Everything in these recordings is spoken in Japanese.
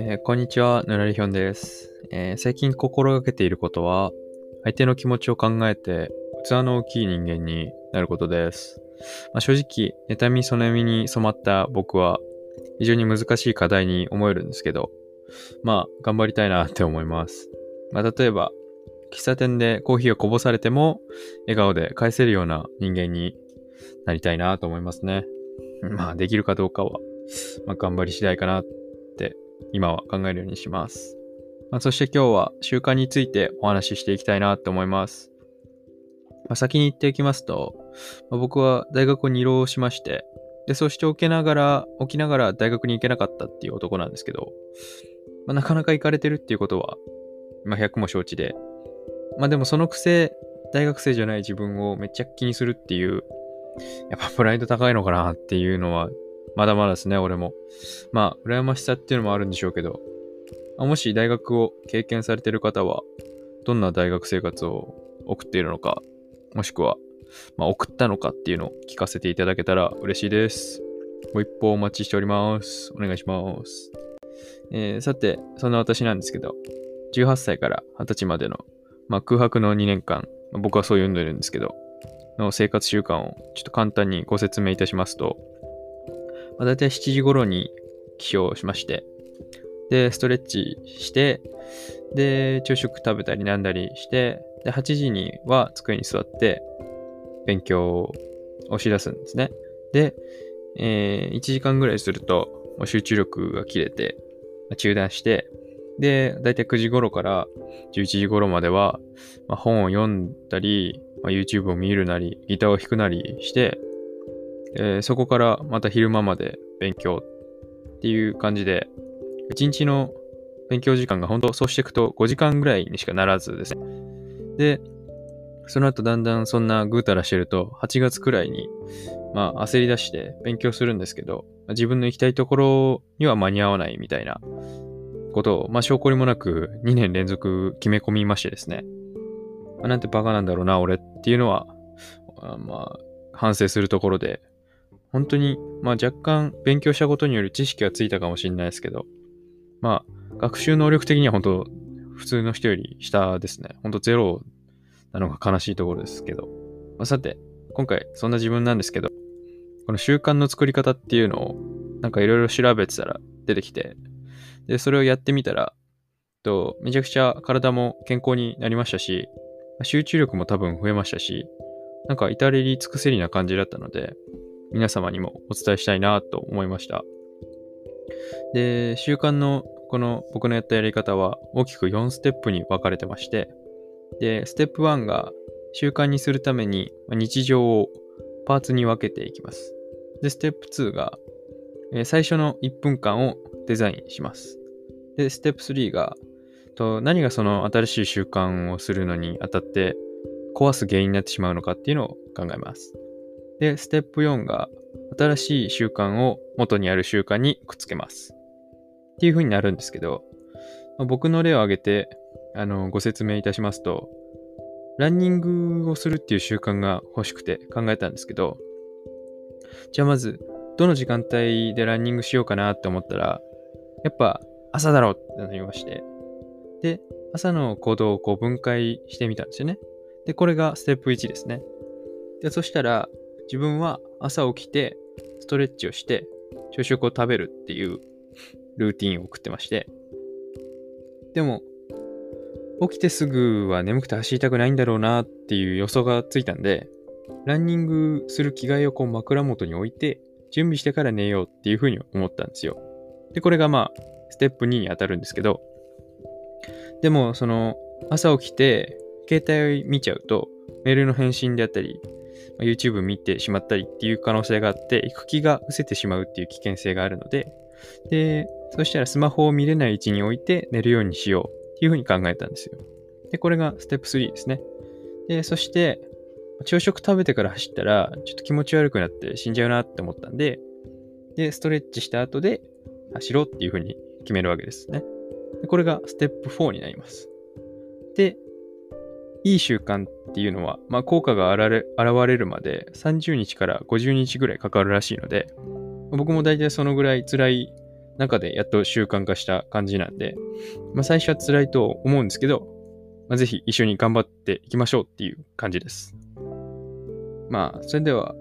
えーこんにちは、ぬらりひょんです、えー最近心がけていることは、相手の気持ちを考えて、器の大きい人間になることです。まあ、正直、妬み、そねみに染まった僕は、非常に難しい課題に思えるんですけど、まあ、頑張りたいなって思います。まあ、例えば、喫茶店でコーヒーをこぼされても、笑顔で返せるような人間になりたいなと思いますね。まあ、できるかどうかは、まあ、頑張り次第かなって今は考えるようにします。まあ、そして今日は習慣についてお話ししていきたいなと思います。まあ、先に言っていきますと、まあ僕は大学を2浪しまして、で、そして起きながら、起きながら大学に行けなかったっていう男なんですけど、まあ、なかなか行かれてるっていうことは、まあ、100も承知で、まあでもそのくせ、大学生じゃない自分をめっちゃ気にするっていう、やっぱプライド高いのかなっていうのは、まだまだですね、俺も。まあ、羨ましさっていうのもあるんでしょうけど、もし大学を経験されてる方は、どんな大学生活を送っているのか、もしくは、まあ、送ったのかっていうのを聞かせていただけたら嬉しいです。ご一報お待ちしております。お願いします。えーさて、そんな私なんですけど、18歳から20歳までの、まあ、空白の2年間、まあ僕はそう呼んでるんですけど、の生活習慣をちょっと簡単にご説明いたしますと、まあ、大体7時頃に起床しまして、で、ストレッチして、で、朝食食べたりなんだりして、で、8時には机に座って、勉強をし出すんですね。で、えー1時間ぐらいすると、もう集中力が切れて、中断して、で、だいたい9時頃から11時頃までは、まあ、本を読んだり、まあ、YouTube を見るなり、ギターを弾くなりして、えーそこからまた昼間まで勉強っていう感じで、1日の勉強時間が本当そうしていくと5時間ぐらいにしかならずですね。で、その後だんだんそんなぐうたらしてると、8月くらいに、まあ焦り出して勉強するんですけど、自分の行きたいところには間に合わないみたいなことを、まあ証拠にもなく2年連続決め込みましてですね。まあなんてバカなんだろうな、俺っていうのは、まあ反省するところで、本当に、まあ若干勉強したことによる知識はついたかもしれないですけど、まあ学習能力的には本当普通の人より下ですね。本当ゼロなのが悲しいところですけど。まあ、さて、今回そんな自分なんですけど、この習慣の作り方っていうのをなんかいろいろ調べてたら出てきて、で、それをやってみたら、とめちゃくちゃ体も健康になりましたし、集中力も多分増えましたし、なんか至れり尽くせりな感じだったので、皆様にもお伝えしたいなと思いました。で、習慣のこの僕のやったやり方は大きく4ステップに分かれてまして、で、ステップ1が習慣にするために日常をパーツに分けていきます。で、ステップ2が、え最初の1分間をデザインします。で、ステップ3が、と何がその新しい習慣をするのにあたって壊す原因になってしまうのかっていうのを考えます。で、ステップ4が新しい習慣を元にある習慣にくっつけます。っていう風になるんですけど、僕の例を挙げてあのご説明いたしますと、ランニングをするっていう習慣が欲しくて考えたんですけど、じゃあまず、どの時間帯でランニングしようかなって思ったら、やっぱ朝だろうってなりまして、で、朝の行動をこう分解してみたんですよね。で、これがステップ1ですね。で、そしたら、自分は朝起きて、ストレッチをして、朝食を食べるっていうルーティンを送ってまして、でも、起きてすぐは眠くて走りたくないんだろうなっていう予想がついたんで、ランニングする着替えをこう枕元に置いて、準備してから寝ようっていうふうに思ったんですよ。で、これがまあ、ステップ2に当たるんですけど、でも、その、朝起きて、携帯を見ちゃうと、メールの返信であったり、ま YouTube 見てしまったりっていう可能性があって、行く気が失せてしまうっていう危険性があるので、で、そしたらスマホを見れない位置に置いて寝るようにしようっていうふうに考えたんですよ。で、これがステップ3ですね。で、そして、朝食食べてから走ったら、ちょっと気持ち悪くなって死んじゃうなって思ったんで、で、ストレッチした後で走ろうっていうふうに決めるわけですね。でこれがステップ4になります。で、いい習慣っていうのは、まあ、効果が現れるまで30日から50日ぐらいかかるらしいので、僕も大体そのぐらい辛い中でやっと習慣化した感じなんで、まあ、最初は辛いと思うんですけど、まあ、ぜひ一緒に頑張っていきましょうっていう感じです。まあ、それでは、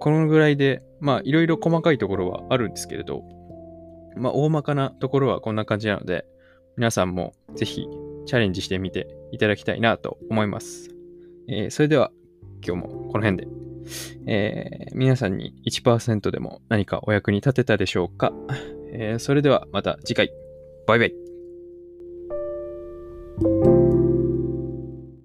このぐらいで、まあ、いろいろ細かいところはあるんですけれど、まあ、大まかなところはこんな感じなので、皆さんもぜひチャレンジしてみていただきたいなと思います。えー、それでは、今日もこの辺で。えー、皆さんに1%でも何かお役に立てたでしょうか、えー、それではまた次回。バイバイ。